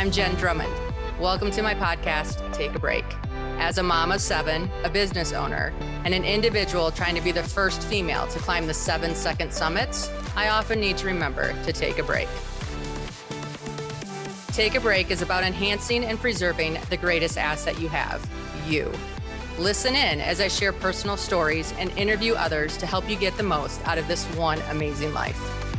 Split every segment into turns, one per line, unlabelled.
I'm Jenn Drummond. Welcome to my podcast, Take a Break. As a mom of seven, a business owner, and an individual trying to be the first female to climb the seven second summits, I often need to remember to take a break. Take a Break is about enhancing and preserving the greatest asset you have you. Listen in as I share personal stories and interview others to help you get the most out of this one amazing life.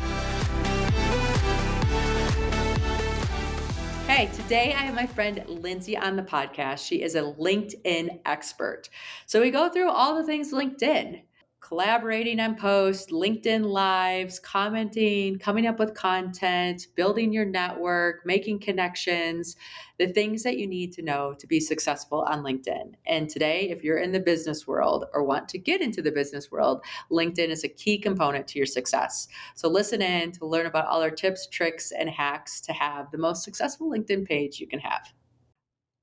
Hey, today I have my friend Lindsay on the podcast. She is a LinkedIn expert. So we go through all the things LinkedIn collaborating on posts, LinkedIn lives, commenting, coming up with content, building your network, making connections, the things that you need to know to be successful on LinkedIn. And today, if you're in the business world or want to get into the business world, LinkedIn is a key component to your success. So listen in to learn about all our tips, tricks, and hacks to have the most successful LinkedIn page you can have.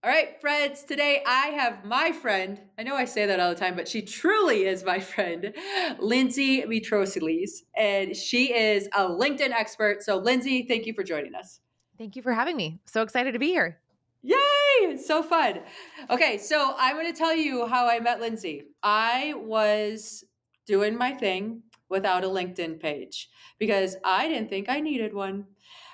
All right, friends, today I have my friend. I know I say that all the time, but she truly is my friend, Lindsay Mitrosilis. And she is a LinkedIn expert. So, Lindsay, thank you for joining us.
Thank you for having me. So excited to be here.
Yay! So fun. Okay, so I'm going to tell you how I met Lindsay. I was doing my thing without a LinkedIn page because I didn't think I needed one.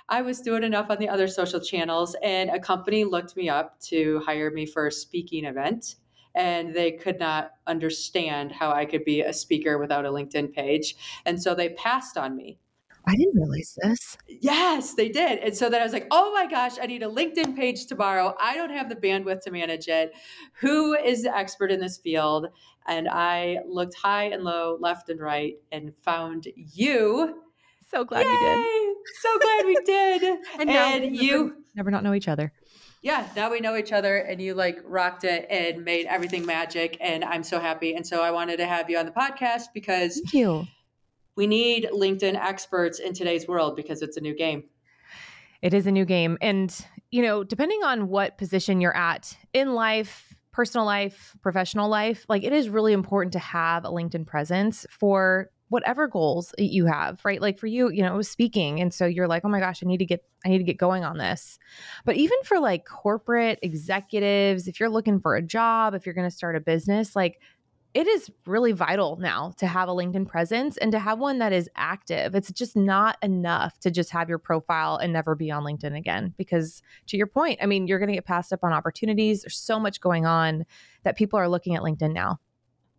I was doing enough on the other social channels, and a company looked me up to hire me for a speaking event. And they could not understand how I could be a speaker without a LinkedIn page. And so they passed on me.
I didn't realize this.
Yes, they did. And so then I was like, oh my gosh, I need a LinkedIn page tomorrow. I don't have the bandwidth to manage it. Who is the expert in this field? And I looked high and low, left and right, and found you.
So glad Yay! you did
so glad we did.
and, and you never not know each other.
Yeah, now we know each other and you like rocked it and made everything magic and I'm so happy. And so I wanted to have you on the podcast because
Thank you.
we need LinkedIn experts in today's world because it's a new game.
It is a new game. And, you know, depending on what position you're at in life, personal life, professional life, like it is really important to have a LinkedIn presence for whatever goals you have, right? Like for you, you know, it was speaking. And so you're like, oh my gosh, I need to get, I need to get going on this. But even for like corporate executives, if you're looking for a job, if you're going to start a business, like it is really vital now to have a LinkedIn presence and to have one that is active. It's just not enough to just have your profile and never be on LinkedIn again. Because to your point, I mean, you're going to get passed up on opportunities. There's so much going on that people are looking at LinkedIn now.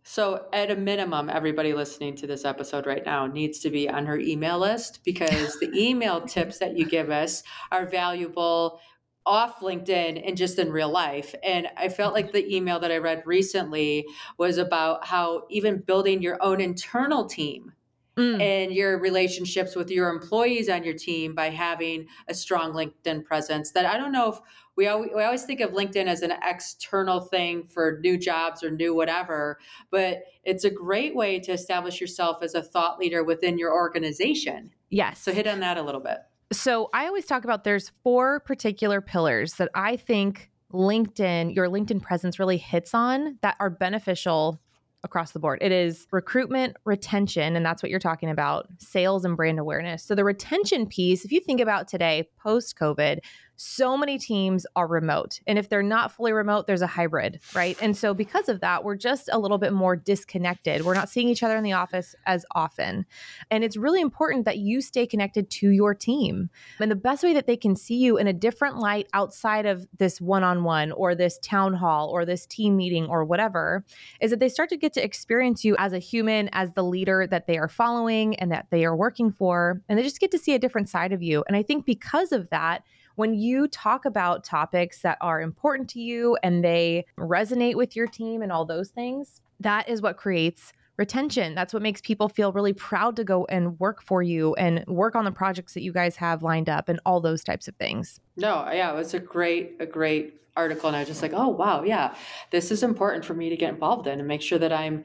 So, at a minimum, everybody listening to this episode right now needs to be on her email list because the email tips that you give us are valuable off LinkedIn and just in real life. And I felt like the email that I read recently was about how even building your own internal team mm. and your relationships with your employees on your team by having a strong LinkedIn presence. That I don't know if we always, we always think of LinkedIn as an external thing for new jobs or new whatever, but it's a great way to establish yourself as a thought leader within your organization.
Yes.
So hit on that a little bit.
So I always talk about there's four particular pillars that I think LinkedIn, your LinkedIn presence really hits on that are beneficial across the board. It is recruitment, retention, and that's what you're talking about, sales and brand awareness. So the retention piece, if you think about today, post COVID, so many teams are remote. And if they're not fully remote, there's a hybrid, right? And so because of that, we're just a little bit more disconnected. We're not seeing each other in the office as often. And it's really important that you stay connected to your team. And the best way that they can see you in a different light outside of this one on one or this town hall or this team meeting or whatever is that they start to get to experience you as a human, as the leader that they are following and that they are working for. And they just get to see a different side of you. And I think because of that, when you talk about topics that are important to you and they resonate with your team and all those things, that is what creates retention. That's what makes people feel really proud to go and work for you and work on the projects that you guys have lined up and all those types of things.
No, yeah, it was a great, a great article. And I was just like, oh, wow, yeah, this is important for me to get involved in and make sure that I'm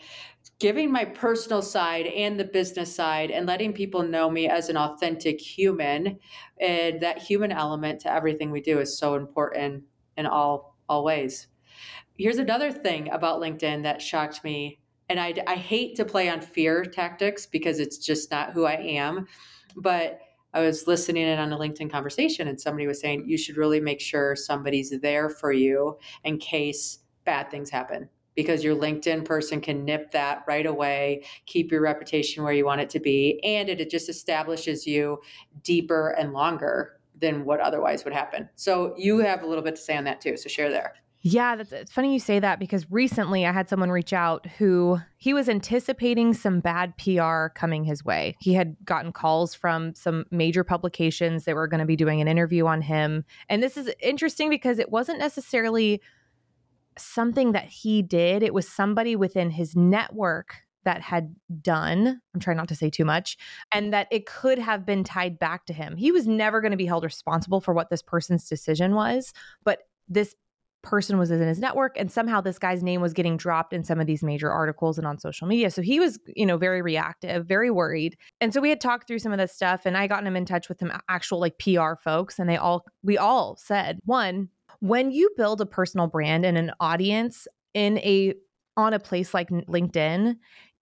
giving my personal side and the business side and letting people know me as an authentic human. And that human element to everything we do is so important in all, all ways. Here's another thing about LinkedIn that shocked me. And I, I hate to play on fear tactics because it's just not who I am. But I was listening in on a LinkedIn conversation and somebody was saying you should really make sure somebody's there for you in case bad things happen because your LinkedIn person can nip that right away, keep your reputation where you want it to be, and it, it just establishes you deeper and longer than what otherwise would happen. So you have a little bit to say on that too. So share there.
Yeah, that's it's funny you say that because recently I had someone reach out who he was anticipating some bad PR coming his way. He had gotten calls from some major publications that were going to be doing an interview on him. And this is interesting because it wasn't necessarily something that he did, it was somebody within his network that had done, I'm trying not to say too much, and that it could have been tied back to him. He was never going to be held responsible for what this person's decision was, but this person was in his network and somehow this guy's name was getting dropped in some of these major articles and on social media. So he was you know very reactive very worried. And so we had talked through some of this stuff and i got him in touch with some actual like pr folks and they all we all said one when you build a personal brand and an audience in a on a place like linkedin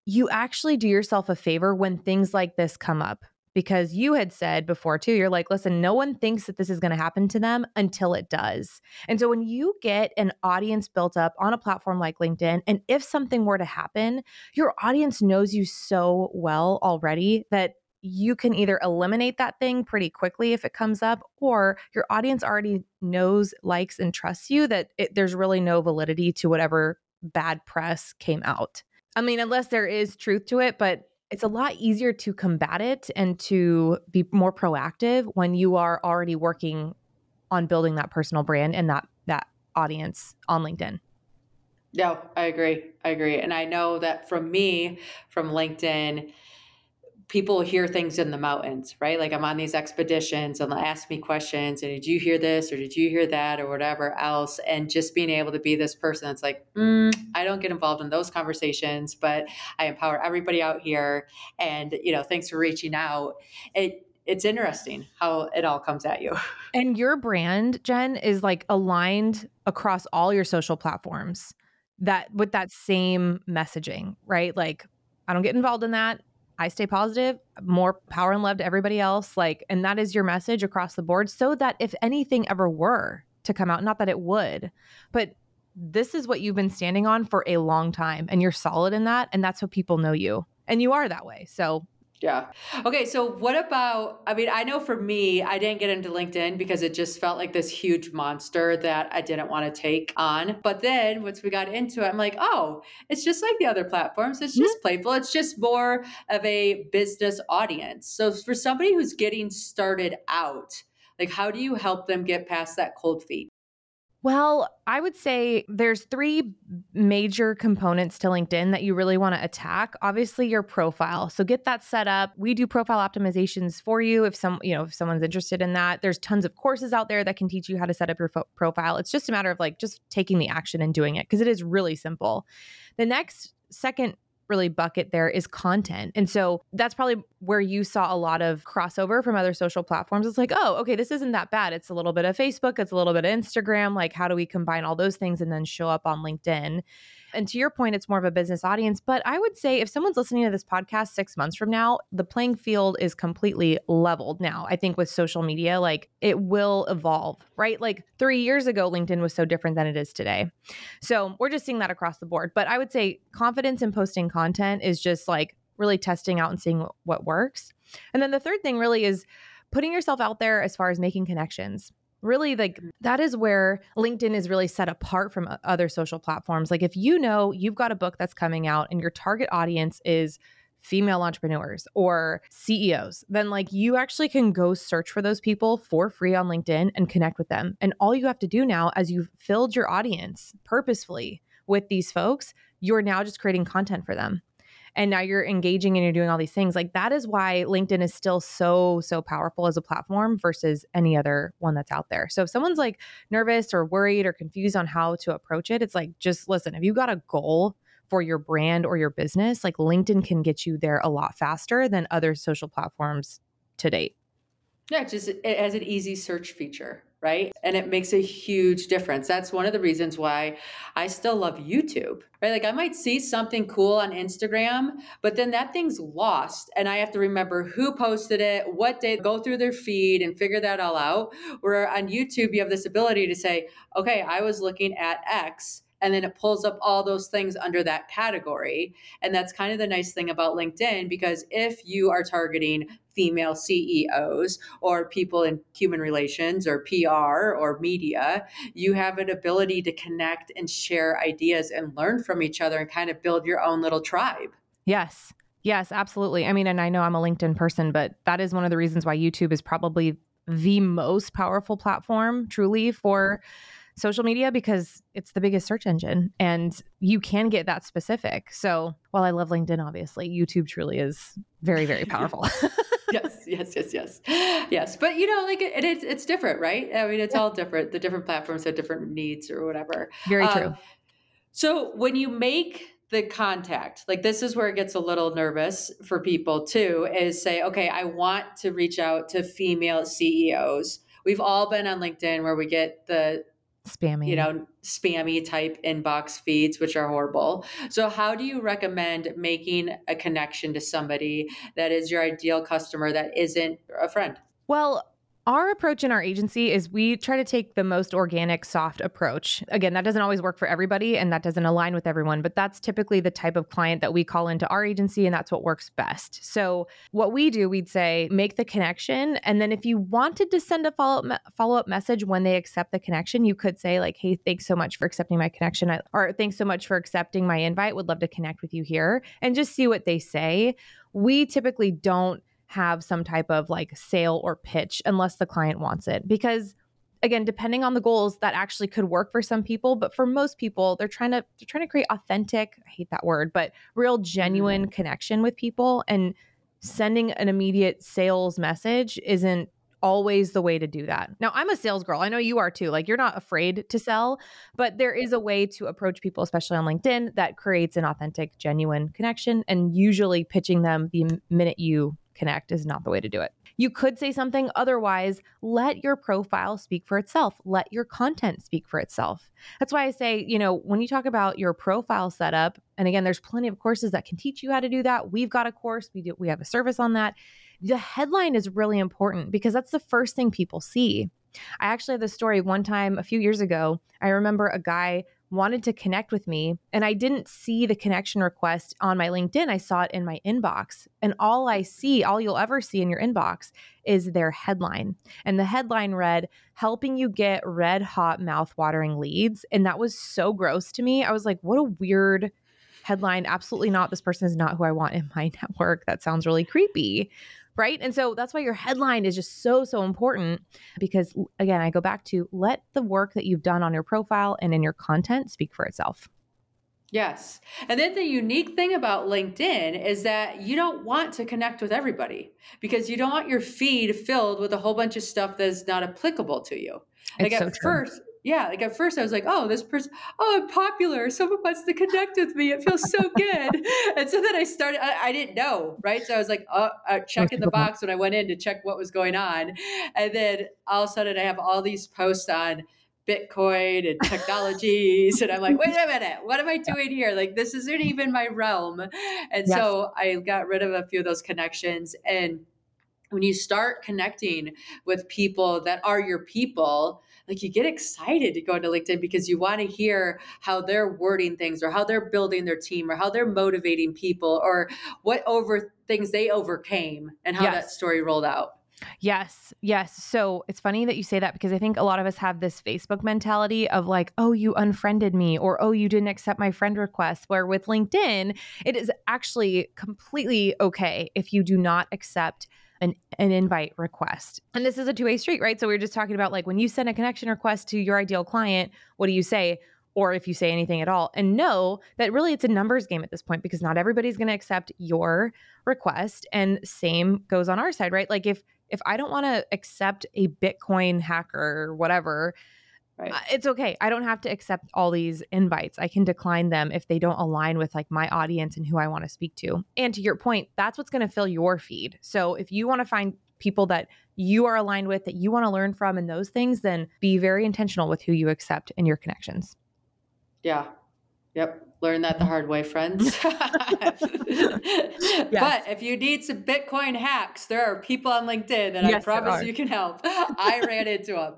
you actually do yourself a favor when things like this come up because you had said before too you're like listen no one thinks that this is going to happen to them until it does. And so when you get an audience built up on a platform like linkedin and if something were to happen your audience knows you so well already that you can either eliminate that thing pretty quickly if it comes up or your audience already knows likes and trusts you that it, there's really no validity to whatever bad press came out. I mean unless there is truth to it but it's a lot easier to combat it and to be more proactive when you are already working on building that personal brand and that that audience on LinkedIn.
No, I agree. I agree. And I know that from me, from LinkedIn, people hear things in the mountains, right? Like I'm on these expeditions and they'll ask me questions and did you hear this or did you hear that or whatever else? And just being able to be this person that's like, mm, I don't get involved in those conversations, but I empower everybody out here. And, you know, thanks for reaching out. It, it's interesting how it all comes at you.
And your brand, Jenn, is like aligned across all your social platforms that with that same messaging, right? Like I don't get involved in that. I stay positive, more power and love to everybody else. Like, and that is your message across the board so that if anything ever were to come out, not that it would, but this is what you've been standing on for a long time and you're solid in that. And that's what people know you. And you are that way. So
yeah. Okay. So, what about? I mean, I know for me, I didn't get into LinkedIn because it just felt like this huge monster that I didn't want to take on. But then once we got into it, I'm like, oh, it's just like the other platforms. It's just mm-hmm. playful. It's just more of a business audience. So, for somebody who's getting started out, like, how do you help them get past that cold feet?
Well, I would say there's three major components to LinkedIn that you really want to attack. Obviously, your profile. So get that set up. We do profile optimizations for you if some, you know, if someone's interested in that. There's tons of courses out there that can teach you how to set up your fo- profile. It's just a matter of like just taking the action and doing it because it is really simple. The next second really bucket there is content. And so that's probably where you saw a lot of crossover from other social platforms. It's like, oh, okay, this isn't that bad. It's a little bit of Facebook, it's a little bit of Instagram. Like, how do we combine all those things and then show up on LinkedIn? And to your point, it's more of a business audience. But I would say if someone's listening to this podcast six months from now, the playing field is completely leveled now. I think with social media, like it will evolve, right? Like three years ago, LinkedIn was so different than it is today. So we're just seeing that across the board. But I would say confidence in posting content is just like really testing out and seeing what works. And then the third thing really is putting yourself out there as far as making connections really like that is where LinkedIn is really set apart from other social platforms. Like if you know you've got a book that's coming out and your target audience is female entrepreneurs or CEOs, then like you actually can go search for those people for free on LinkedIn and connect with them. And all you have to do now as you've filled your audience purposefully with these folks, you're now just creating content for them and now you're engaging and you're doing all these things like that is why linkedin is still so so powerful as a platform versus any other one that's out there. So if someone's like nervous or worried or confused on how to approach it it's like just listen if you got a goal for your brand or your business like linkedin can get you there a lot faster than other social platforms to date.
Yeah just has an easy search feature right? And it makes a huge difference. That's one of the reasons why I still love YouTube, right? Like I might see something cool on Instagram, but then that thing's lost and I have to remember who posted it, what day, go through their feed and figure that all out. Where on YouTube, you have this ability to say, okay, I was looking at X and then it pulls up all those things under that category. And that's kind of the nice thing about LinkedIn because if you are targeting female CEOs or people in human relations or PR or media, you have an ability to connect and share ideas and learn from each other and kind of build your own little tribe.
Yes. Yes, absolutely. I mean, and I know I'm a LinkedIn person, but that is one of the reasons why YouTube is probably the most powerful platform truly for social media because it's the biggest search engine and you can get that specific. So while I love LinkedIn, obviously, YouTube truly is very, very powerful.
yes, yes, yes, yes, yes. But you know, like it, it's it's different, right? I mean, it's yeah. all different. The different platforms have different needs or whatever.
Very um, true.
So when you make the contact, like this is where it gets a little nervous for people too, is say, okay, I want to reach out to female CEOs. We've all been on LinkedIn where we get the
spammy.
you know spammy type inbox feeds which are horrible. So how do you recommend making a connection to somebody that is your ideal customer that isn't a friend?
Well our approach in our agency is we try to take the most organic, soft approach. Again, that doesn't always work for everybody and that doesn't align with everyone, but that's typically the type of client that we call into our agency and that's what works best. So, what we do, we'd say make the connection and then if you wanted to send a follow-up me- follow-up message when they accept the connection, you could say like, "Hey, thanks so much for accepting my connection." or "Thanks so much for accepting my invite. Would love to connect with you here." And just see what they say. We typically don't have some type of like sale or pitch unless the client wants it. Because again, depending on the goals, that actually could work for some people, but for most people, they're trying to they're trying to create authentic, I hate that word, but real genuine mm. connection with people and sending an immediate sales message isn't always the way to do that. Now, I'm a sales girl. I know you are too. Like you're not afraid to sell, but there is a way to approach people especially on LinkedIn that creates an authentic, genuine connection and usually pitching them the minute you connect is not the way to do it. You could say something otherwise. Let your profile speak for itself. Let your content speak for itself. That's why I say, you know, when you talk about your profile setup, and again, there's plenty of courses that can teach you how to do that. We've got a course, we do we have a service on that. The headline is really important because that's the first thing people see. I actually have this story one time a few years ago. I remember a guy wanted to connect with me and I didn't see the connection request on my LinkedIn. I saw it in my inbox. And all I see, all you'll ever see in your inbox is their headline. And the headline read, Helping you get red hot mouth-watering leads. And that was so gross to me. I was like, what a weird headline. Absolutely not. This person is not who I want in my network. That sounds really creepy right? And so that's why your headline is just so, so important because, again, I go back to let the work that you've done on your profile and in your content speak for itself.
Yes. And then the unique thing about LinkedIn is that you don't want to connect with everybody because you don't want your feed filled with a whole bunch of stuff that's not applicable to you. Like it's at so first, yeah, like at first I was like, oh, this person, oh, I'm popular. Someone wants to connect with me. It feels so good. and so then I started, I, I, didn't know, right? So I was like, oh, uh, checking the box when I went in to check what was going on. And then all of a sudden I have all these posts on Bitcoin and technologies. and I'm like, wait a minute, what am I doing here? Like, this isn't even my realm. And yes. so I got rid of a few of those connections. And when you start connecting with people that are your people, like you get excited to go into LinkedIn because you want to hear how they're wording things or how they're building their team or how they're motivating people or what over things they overcame and how yes. that story rolled out.
Yes, yes. So it's funny that you say that because I think a lot of us have this Facebook mentality of like, oh, you unfriended me, or oh, you didn't accept my friend request. Where with LinkedIn, it is actually completely okay if you do not accept an, an invite request. And this is a two way street, right? So we are just talking about like when you send a connection request to your ideal client, what do you say? Or if you say anything at all, and know that really it's a numbers game at this point because not everybody's going to accept your request. And same goes on our side, right? Like if if I don't want to accept a Bitcoin hacker or whatever, Right. Uh, it's okay. I don't have to accept all these invites. I can decline them if they don't align with like my audience and who I want to speak to. And to your point, that's what's going to fill your feed. So if you want to find people that you are aligned with, that you want to learn from, and those things, then be very intentional with who you accept in your connections.
Yeah. Yep. Learn that the hard way, friends. yes. But if you need some Bitcoin hacks, there are people on LinkedIn that yes, I promise you can help. I ran into them.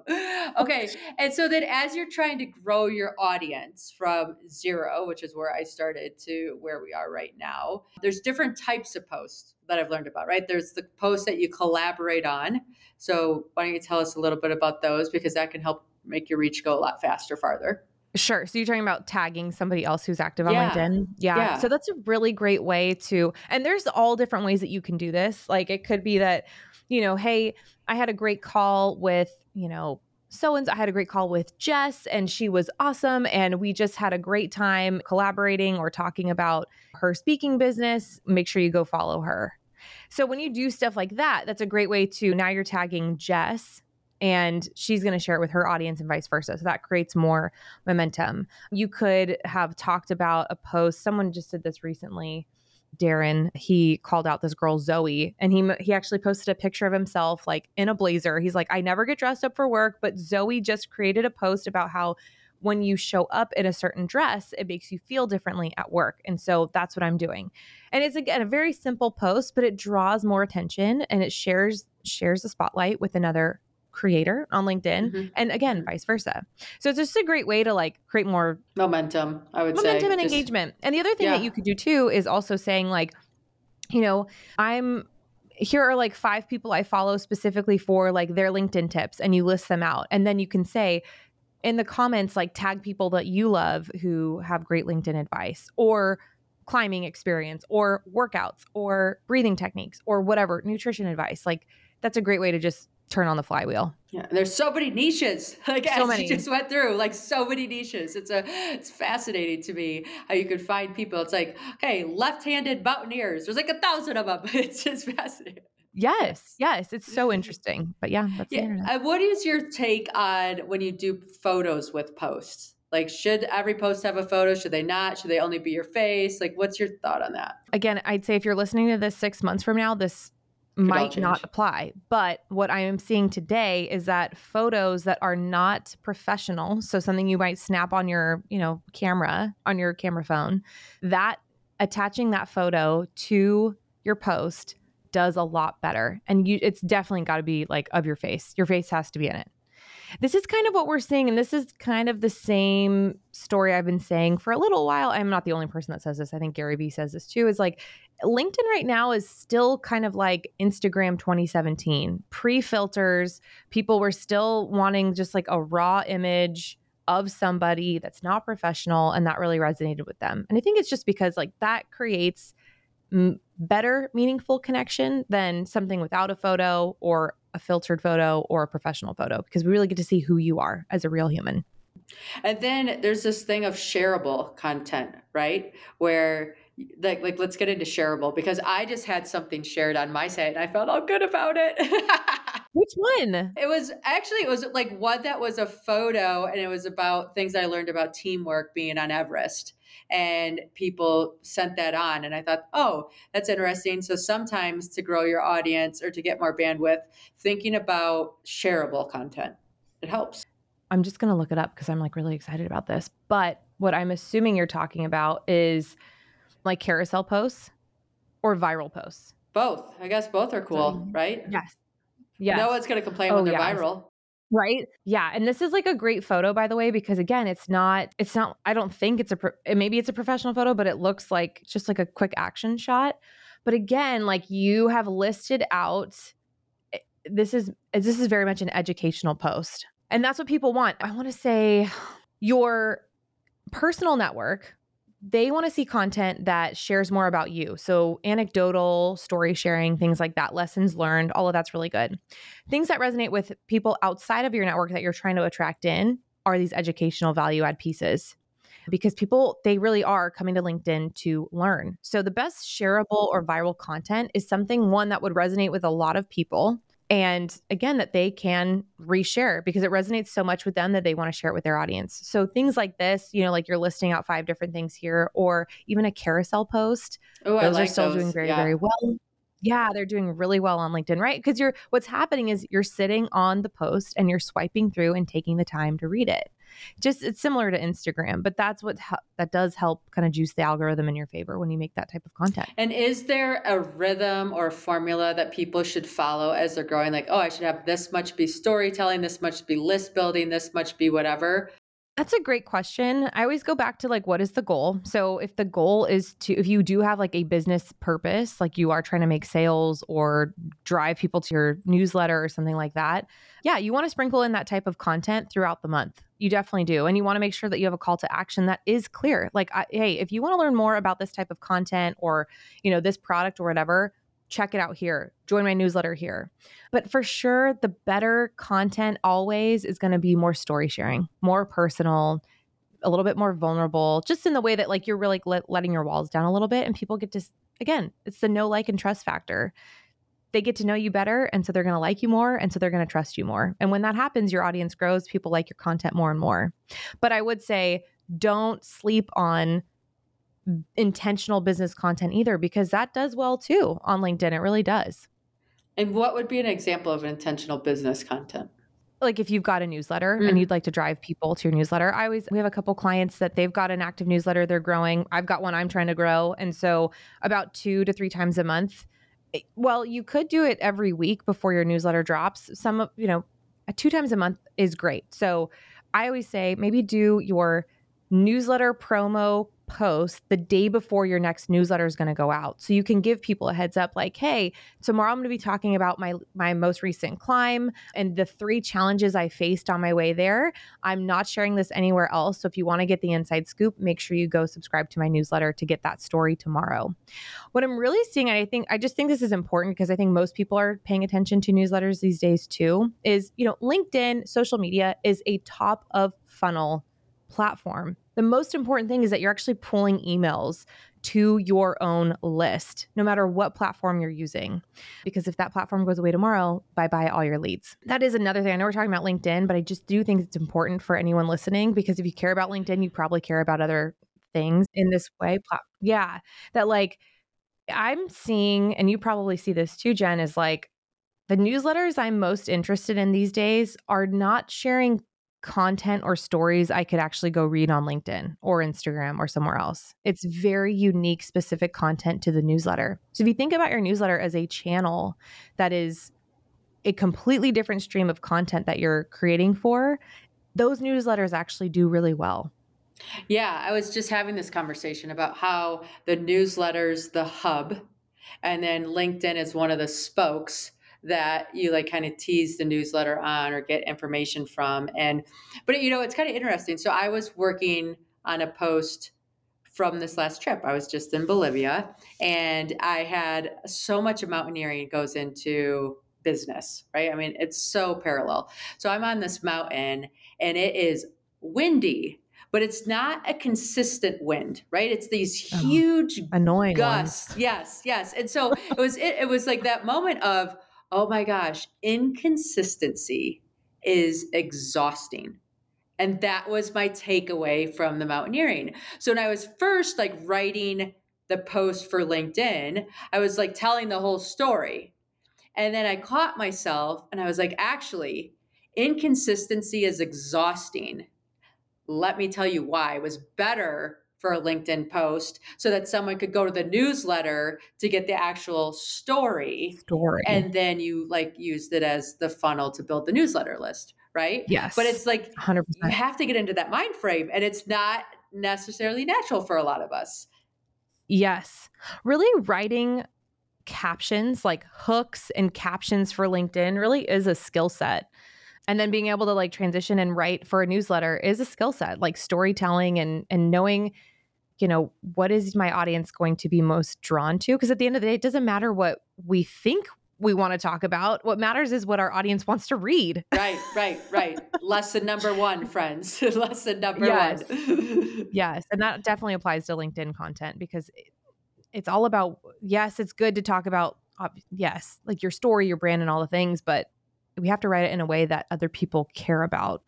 Okay. And so then as you're trying to grow your audience from zero, which is where I started, to where we are right now, there's different types of posts that I've learned about, right? There's the posts that you collaborate on. So why don't you tell us a little bit about those because that can help make your reach go a lot faster, farther.
Sure. So you're talking about tagging somebody else who's active on yeah. LinkedIn. Yeah. yeah. So that's a really great way to, and there's all different ways that you can do this. Like it could be that, you know, hey, I had a great call with, you know, so and I had a great call with Jess and she was awesome. And we just had a great time collaborating or talking about her speaking business. Make sure you go follow her. So when you do stuff like that, that's a great way to now you're tagging Jess and she's going to share it with her audience and vice versa. So that creates more momentum. You could have talked about a post. Someone just did this recently. Darren, he called out this girl Zoe and he he actually posted a picture of himself like in a blazer. He's like, "I never get dressed up for work, but Zoe just created a post about how when you show up in a certain dress, it makes you feel differently at work. And so that's what I'm doing. And it's again a very simple post, but it draws more attention and it shares shares the spotlight with another creator on LinkedIn mm-hmm. and again mm-hmm. vice versa. So it's just a great way to like create more
momentum, I would
momentum
say.
and just, engagement. And the other thing yeah. that you could do too is also saying like you know, I'm here are like five people I follow specifically for like their LinkedIn tips and you list them out and then you can say in the comments like tag people that you love who have great LinkedIn advice or climbing experience or workouts or breathing techniques or whatever nutrition advice like that's a great way to just turn on the flywheel.
Yeah, there's so many niches. Like so as many. you just went through, like so many niches. It's a it's fascinating to me how you could find people. It's like, okay, left-handed mountaineers. There's like a thousand of them. It's just fascinating.
Yes, yes, it's so interesting. But yeah, that's yeah. the internet.
Uh, what is your take on when you do photos with posts? Like, should every post have a photo? Should they not? Should they only be your face? Like, what's your thought on that?
Again, I'd say if you're listening to this six months from now, this might not apply. But what I am seeing today is that photos that are not professional, so something you might snap on your, you know, camera, on your camera phone, that attaching that photo to your post does a lot better. And you it's definitely got to be like of your face. Your face has to be in it. This is kind of what we're seeing. And this is kind of the same story I've been saying for a little while. I'm not the only person that says this. I think Gary Vee says this too. Is like LinkedIn right now is still kind of like Instagram 2017 pre filters. People were still wanting just like a raw image of somebody that's not professional. And that really resonated with them. And I think it's just because like that creates m- better, meaningful connection than something without a photo or a filtered photo or a professional photo because we really get to see who you are as a real human.
And then there's this thing of shareable content, right? Where like like let's get into shareable because I just had something shared on my site and I felt all good about it.
Which one?
It was actually it was like one that was a photo and it was about things I learned about teamwork being on Everest. And people sent that on and I thought, "Oh, that's interesting." So sometimes to grow your audience or to get more bandwidth, thinking about shareable content. It helps.
I'm just going to look it up because I'm like really excited about this. But what I'm assuming you're talking about is like carousel posts or viral posts?
Both. I guess both are cool, so, right?
Yes. Yeah.
No one's going to complain oh, when they're viral.
Right? Yeah, and this is like a great photo by the way because again, it's not it's not I don't think it's a pro- maybe it's a professional photo, but it looks like just like a quick action shot. But again, like you have listed out eh, this is this is very much an educational post. And that's what people want. I want to say your personal network they want to see content that shares more about you. So, anecdotal, story sharing, things like that, lessons learned, all of that's really good. Things that resonate with people outside of your network that you're trying to attract in are these educational value add pieces because people, they really are coming to LinkedIn to learn. So, the best shareable or viral content is something one that would resonate with a lot of people and again that they can reshare because it resonates so much with them that they want to share it with their audience so things like this you know like you're listing out five different things here or even a carousel post
Ooh,
those
like
are still
those.
doing very
yeah.
very well Yeah, they're doing really well on LinkedIn, right? Because you're what's happening is you're sitting on the post and you're swiping through and taking the time to read it. Just it's similar to Instagram, but that's what that does help kind of juice the algorithm in your favor when you make that type of content.
And is there a rhythm or formula that people should follow as they're growing? Like, oh, I should have this much be storytelling, this much be list building, this much be whatever.
That's a great question. I always go back to like, what is the goal? So, if the goal is to, if you do have like a business purpose, like you are trying to make sales or drive people to your newsletter or something like that, yeah, you want to sprinkle in that type of content throughout the month. You definitely do. And you want to make sure that you have a call to action that is clear. Like, I, hey, if you want to learn more about this type of content or, you know, this product or whatever, check it out here, join my newsletter here. But for sure, the better content always is going to be more story sharing, more personal, a little bit more vulnerable, just in the way that like you're really let, letting your walls down a little bit and people get to, again, it's the no like, and trust factor. They get to know you better. And so they're going to like you more. And so they're going to trust you more. And when that happens, your audience grows, people like your content more and more. But I would say, don't sleep on intentional business content either because that does well too on LinkedIn. It really does.
And what would be an example of an intentional business content?
Like if you've got a newsletter mm. and you'd like to drive people to your newsletter, I always we have a couple clients that they've got an active newsletter, they're growing. I've got one I'm trying to grow, and so about 2 to 3 times a month. Eh, well, you could do it every week before your newsletter drops. Some of, you know, two times a month is great. So I always say maybe do your newsletter promo post the day before your next newsletter is going to go out. So you can give people a heads up like hey tomorrow i'm going to be talking about my my most recent climb and the three challenges i faced on my way there. I'm not sharing this anywhere else. So if you want to get the inside scoop make sure you go subscribe to my newsletter to get that story tomorrow. What i'm really seeing and i think i just think this is important because i think most people are paying attention to newsletters these days too is you know linkedin social media is a top of funnel platform the most important thing is that you're actually pulling emails to your own list, no matter what platform you're using. Because if that platform goes away tomorrow, bye bye all your leads. That is another thing. I know we're talking about LinkedIn, but I just do think it's important for anyone listening because if you care about LinkedIn, you probably care about other things in this way. Yeah. That like I'm seeing, and you probably see this too, Jenn, is like the newsletters I'm most interested in these days are not sharing content or stories I could actually go read on LinkedIn or Instagram or somewhere else. It's very unique, specific content to the newsletter. So if you think about your newsletter as a channel that is a completely different stream of content that you're creating for, those newsletters actually do really well.
Yeah, I was just having this conversation about how the newsletter's the hub and then LinkedIn is one of the spokes that you like kind of tease the newsletter on or get information from. And, but you know, it's kind of interesting. So I was working on a post from this last trip. I was just in Bolivia and I had so much of mountaineering goes into business, right? I mean, it's so parallel. So I'm on this mountain and it is windy, but it's not a consistent wind, right? It's these oh, huge
oh, annoying
gusts. Ones. Yes, yes. And so it was it, it was like that moment of oh my gosh, inconsistency is exhausting. And that was my takeaway from the mountaineering. So when I was first like writing the post for LinkedIn, I was like telling the whole story. And then I caught myself and I was like, actually, inconsistency is exhausting. Let me tell you why. It was better for a LinkedIn post so that someone could go to the newsletter to get the actual story.
Story.
And then you like used it as the funnel to build the newsletter list, right?
Yes.
But it's like
100%.
you have to get into that mind frame and it's not necessarily natural for a lot of us.
Yes. Really writing captions like hooks and captions for LinkedIn really is a skill set and then being able to like transition and write for a newsletter is a skill set like storytelling and and knowing you know, what is my audience going to be most drawn to? Because at the end of the day, it doesn't matter what we think we want to talk about. What matters is what our audience wants to read.
Right, right, right. Lesson number one, friends. Lesson number
yes.
one.
yes. And that definitely applies to LinkedIn content because it's all about, yes, it's good to talk about, yes, like your story, your brand, and all the things, but we have to write it in a way that other people care about.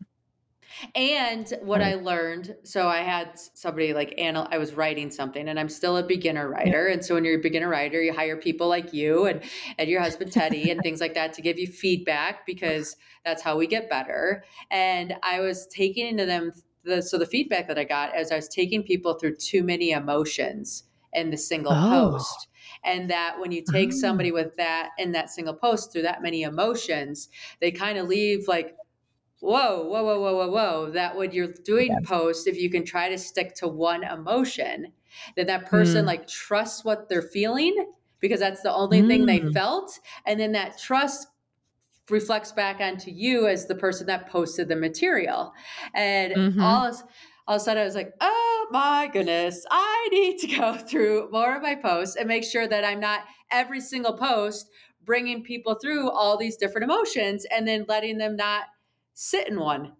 And what
Right.
I learned, so I had somebody like Anna, I was writing something and I'm still a beginner writer. And so when you're a beginner writer, you hire people like you and, and your husband Teddy and things like that to give you feedback because that's how we get better. And I was taking into them the so the feedback that I got as I was taking people through too many emotions in the single
Oh.
post. And that when you take somebody with that in that single post through that many emotions, they kind of leave like Whoa, whoa, whoa, whoa, whoa, whoa. That when you're doing
Yes.
posts, if you can try to stick to one emotion, then that person
Mm.
like trusts what they're feeling because that's the only thing they
Mm.
felt. And then that trust reflects back onto you as the person that posted the material. And
Mhm.
all of, all of a sudden I was like, oh Oh my goodness, I need to go through more of my posts and make sure that I'm not every single post bringing people through all these different emotions and then letting them not sit in one.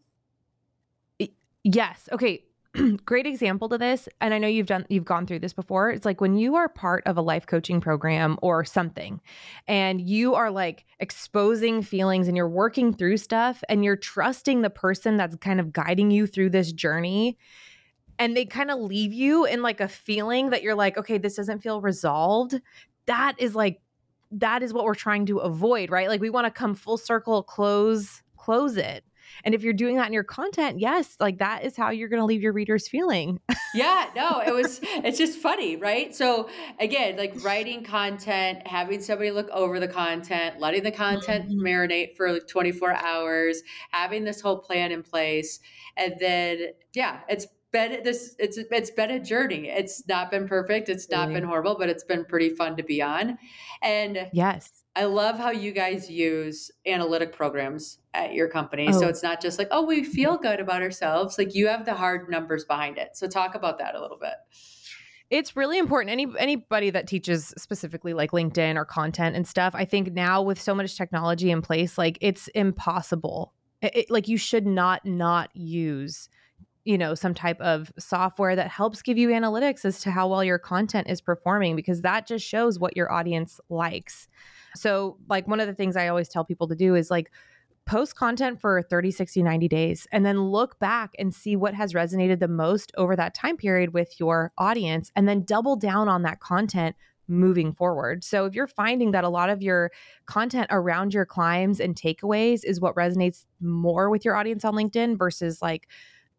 Yes. Okay. Great example to this. And I know you've done you've gone through this before. It's like when you are part of a life coaching program or something and you are like exposing feelings and you're working through stuff and you're trusting the person that's kind of guiding you through this journey and they kind of leave you in like a feeling that you're like, okay, this doesn't feel resolved. That is like that is what we're trying to avoid, right? Like we want to come full circle, close close it. And if you're doing that in your content, yes, like that is how you're going to leave your readers feeling.
Yeah, no, it was it's just funny, right? So again, like writing content, having somebody look over the content, letting the content
Mhm.
marinate for like 24 hours, having this whole plan in place. And then yeah, it's been this it's it's been a journey. It's not been perfect, it's not been horrible, but it's been pretty fun to be on. And
Yes.
I love how you guys use analytic programs at your company. So
Oh,
it's not just like, oh, we feel mm-hmm. good about ourselves. Like you have the hard numbers behind it. So talk about that a little bit.
It's really important. Any anybody that teaches specifically like LinkedIn or content and stuff, I think now with so much technology in place, like it's impossible. It, it- like you should not not use you know some type of software that helps give you analytics as to how well your content is performing because that just shows what your audience likes so like one of the things i always tell people to do is like post content for 30 60 90 days and then look back and see what has resonated the most over that time period with your audience and then double down on that content moving forward. So if you're finding that a lot of your content around your climbs and takeaways is what resonates more with your audience on LinkedIn versus like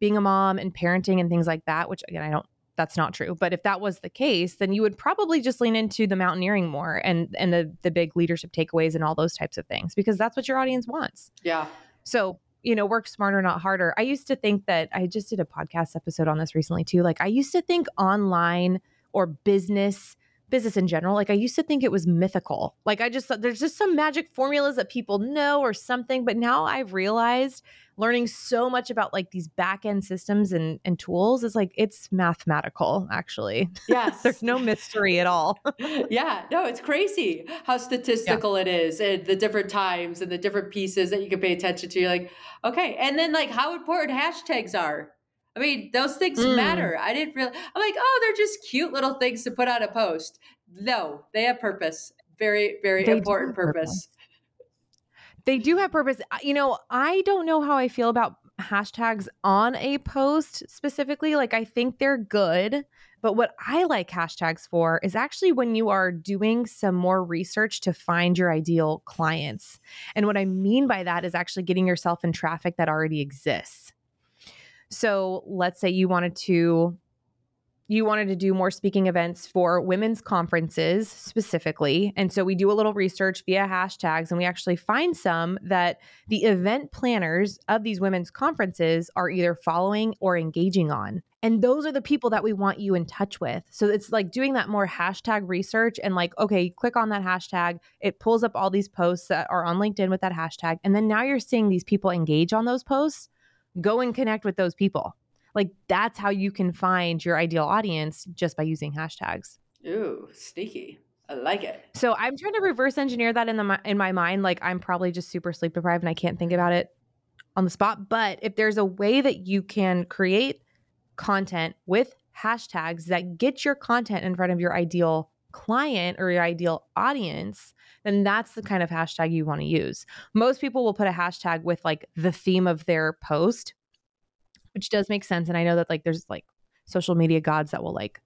being a mom and parenting and things like that, which again, I don't that's not true. But if that was the case, then you would probably just lean into the mountaineering more and and the the big leadership takeaways and all those types of things because that's what your audience wants.
Yeah.
So, you know, work smarter, not harder. I used to think that I just did a podcast episode on this recently too. Like I used to think online or business business in general like i used to think it was mythical like i just thought there's just some magic formulas that people know or something but now i've realized learning so much about like these back end systems and and tools is like it's mathematical actually
Yes.
there's no mystery at all
yeah. No, it's crazy how statistical it is and the different times and the different pieces that you can pay attention to. You're like, okay. And then like how important hashtags are. I mean, those things
Mm,
matter. I didn't really, I'm like, oh, they're just cute little things to put on a post. No, they have purpose. Very, very
they
important
purpose
purpose.
They do have purpose. You know, I don't know how I feel about hashtags on a post specifically. Like, I think they're good. But what I like hashtags for is actually when you are doing some more research to find your ideal clients. And what I mean by that is actually getting yourself in traffic that already exists. So let's say you wanted to you wanted to do more speaking events for women's conferences specifically. And so we do a little research via hashtags and we actually find some that the event planners of these women's conferences are either following or engaging on. And those are the people that we want you in touch with. So it's like doing that more hashtag research and like, okay, click on that hashtag. It pulls up all these posts that are on LinkedIn with that hashtag. And then now you're seeing these people engage on those posts. Go and connect with those people. Like that's how you can find your ideal audience just by using hashtags.
Ooh, sneaky. I like it.
So I'm trying to reverse engineer that in the in my mind. Like I'm probably just super sleep deprived and I can't think about it on the spot. But if there's a way that you can create content with hashtags that get your content in front of your ideal client or your ideal audience, then that's the kind of hashtag you want to use. Most people will put a hashtag with like the theme of their post which does make sense. And I know that like there's like social media gods that will like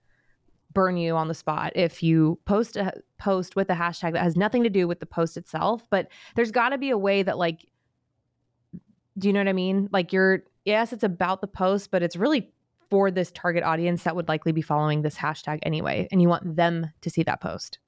burn you on the spot if you post a post with a hashtag that has nothing to do with the post itself. But there's got to be a way that like, do you know what I mean? Like you're yes, it's about the post, but it's really for this target audience that would likely be following this hashtag anyway, and you want them to see that post.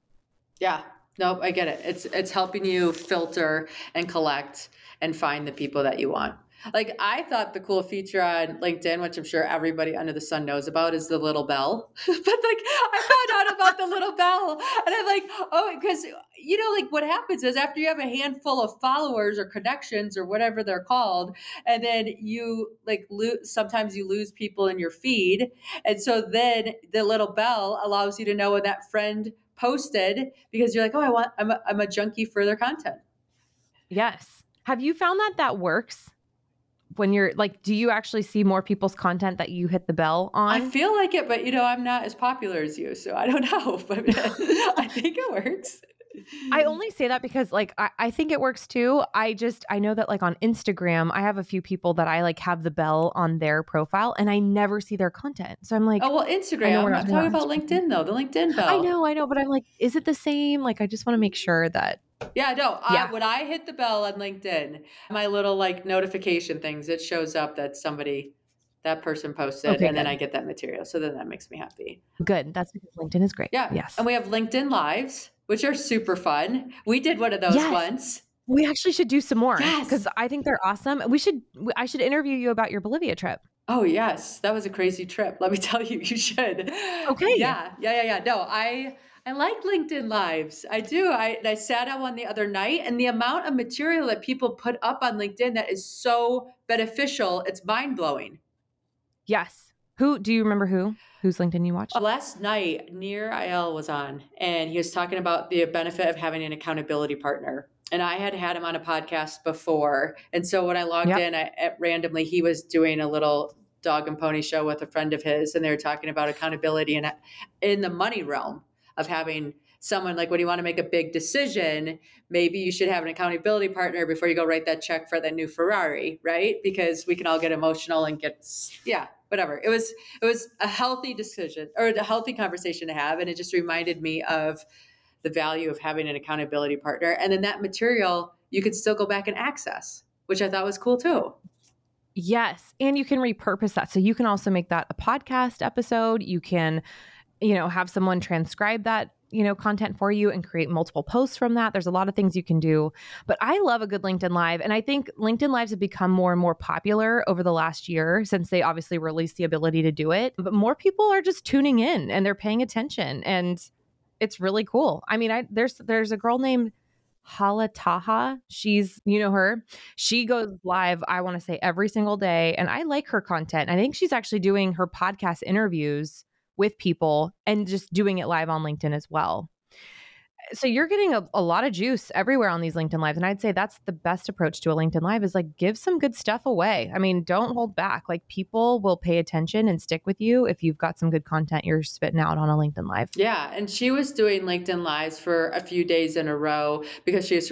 Yeah. Nope, I get it. It's it's helping you filter and collect and find the people that you want. Like I thought the cool feature on LinkedIn, which I'm sure everybody under the sun knows about, is the little bell. but like I found out about the little bell, and I'm like, oh, because you know, like what happens is after you have a handful of followers or connections or whatever they're called, and then you like lose. Sometimes you lose people in your feed, and so then the little bell allows you to know when that friend posted because you're like, oh, I want, I'm a, I'm a junkie for their content.
Yes. Have you found that that works? When you're like do you actually see more people's content that you hit the bell on
i feel like it but you know i'm not as popular as you so i don't know but i think it works
I only say that because like I, I think it works too. I just I know that like on Instagram, I have a few people that I like have the bell on their profile and I never see their content. So I'm like
Oh well Instagram. I'm talking about LinkedIn though, the LinkedIn bell.
I know, I know, but I'm like, is it the same? Like I just want to make sure that
yeah, no. Yeah. I, when I hit the bell on LinkedIn, my little like notification things, it shows up that somebody that person posted, okay, and good. then I get that material. So then that makes me happy.
Good. That's because LinkedIn is great.
Yeah.
Yes.
And we have LinkedIn Lives, which are super fun. We did one of those yes. once.
We actually should do some more because yes. I think they're awesome. We should. I should interview you about your Bolivia trip.
Oh yes, that was a crazy trip. Let me tell you, you should.
Okay.
Yeah, yeah, yeah, yeah. No, I I like LinkedIn Lives. I do. I, I sat on one the other night, and the amount of material that people put up on LinkedIn that is so beneficial, it's mind blowing.
Yes. Who do you remember who? Whose LinkedIn you watched?
Last night, Nir Eyal was on, and he was talking about the benefit of having an accountability partner. And I had had him on a podcast before. And so when I logged yep. in, I, randomly, he was doing a little dog and pony show with a friend of his, and they were talking about accountability and in the money realm of having someone like when you want to make a big decision, maybe you should have an accountability partner before you go write that check for the new Ferrari, right? Because we can all get emotional and get yeah, whatever. It was it was a healthy decision or a healthy conversation to have and it just reminded me of the value of having an accountability partner and then that material you could still go back and access, which I thought was cool too.
Yes, and you can repurpose that. So you can also make that a podcast episode. You can you know, have someone transcribe that you know content for you and create multiple posts from that there's a lot of things you can do but i love a good linkedin live and i think linkedin lives have become more and more popular over the last year since they obviously released the ability to do it but more people are just tuning in and they're paying attention and it's really cool i mean i there's there's a girl named Hala Taha. She's, you know her. She goes live, I want to say every single day. And I like her content. I think she's actually doing her podcast interviews with people and just doing it live on LinkedIn as well. So you're getting a, a, lot of juice everywhere on these LinkedIn lives. And I'd say that's the best approach to a LinkedIn live is like give some good stuff away. I mean, don't hold back. Like people will pay attention and stick with you if you've got some good content you're spitting out on a LinkedIn live.
Yeah. And she was doing LinkedIn lives for a few days in a row because she was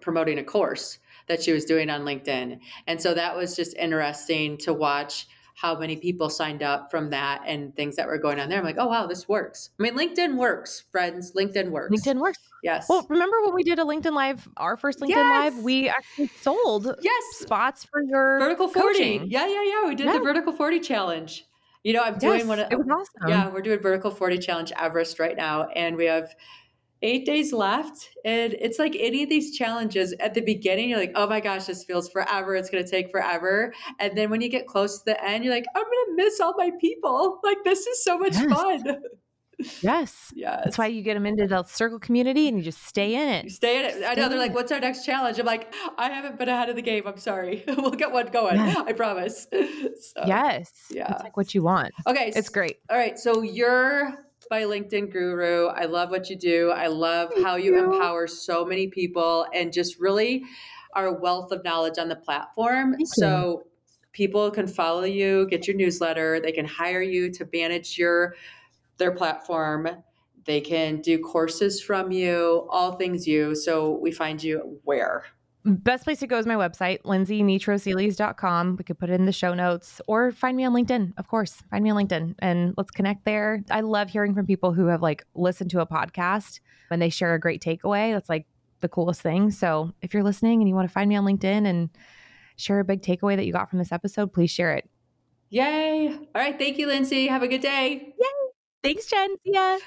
promoting a course that she was doing on LinkedIn. And so that was just interesting to watch how many people signed up from that and things that were going on there. I'm like, oh wow, this works. I mean, LinkedIn works, friends. LinkedIn works.
LinkedIn works.
Yes.
Well, remember when we did a LinkedIn Live, our first LinkedIn yes. Live, we actually sold
yes
spots for your
vertical 40. Yeah, yeah, yeah. We did yeah. the vertical 40 challenge. You know, I'm doing yes, one of
it was awesome.
Yeah, we're doing vertical 40 challenge Everest right now. And we have eight days left. And it's like any of these challenges at the beginning, you're like, oh my gosh, this feels forever. It's going to take forever. And then when you get close to the end, you're like, I'm going to miss all my people. Like, this is so much yes. fun.
Yes.
Yes.
That's why you get them into the circle community and you just stay in it.
You stay in it. Stay I know they're like, what's our next challenge? I'm like, I haven't been ahead of the game. I'm sorry. we'll get one going. Yeah. I promise.
So, yes. Yeah. It's like what you want.
Okay.
It's great.
All right. So you're by LinkedIn Guru. I love what you do. I love Thank how you, you, empower so many people and just really are a wealth of knowledge on the platform. Thank so you. people can follow you, get your newsletter, they can hire you to manage your their platform. They can do courses from you, all things you. So we find you where?
Best place to go is my website, lindsaymitrosilis.com. We could put it in the show notes or find me on LinkedIn. Of course, find me on LinkedIn and let's connect there. I love hearing from people who have like listened to a podcast and they share a great takeaway. That's like the coolest thing. So if you're listening and you want to find me on LinkedIn and share a big takeaway that you got from this episode, please share it.
Yay. All right. Thank you, Lindsay. Have a good day.
Yay. Thanks, Jenn. See ya.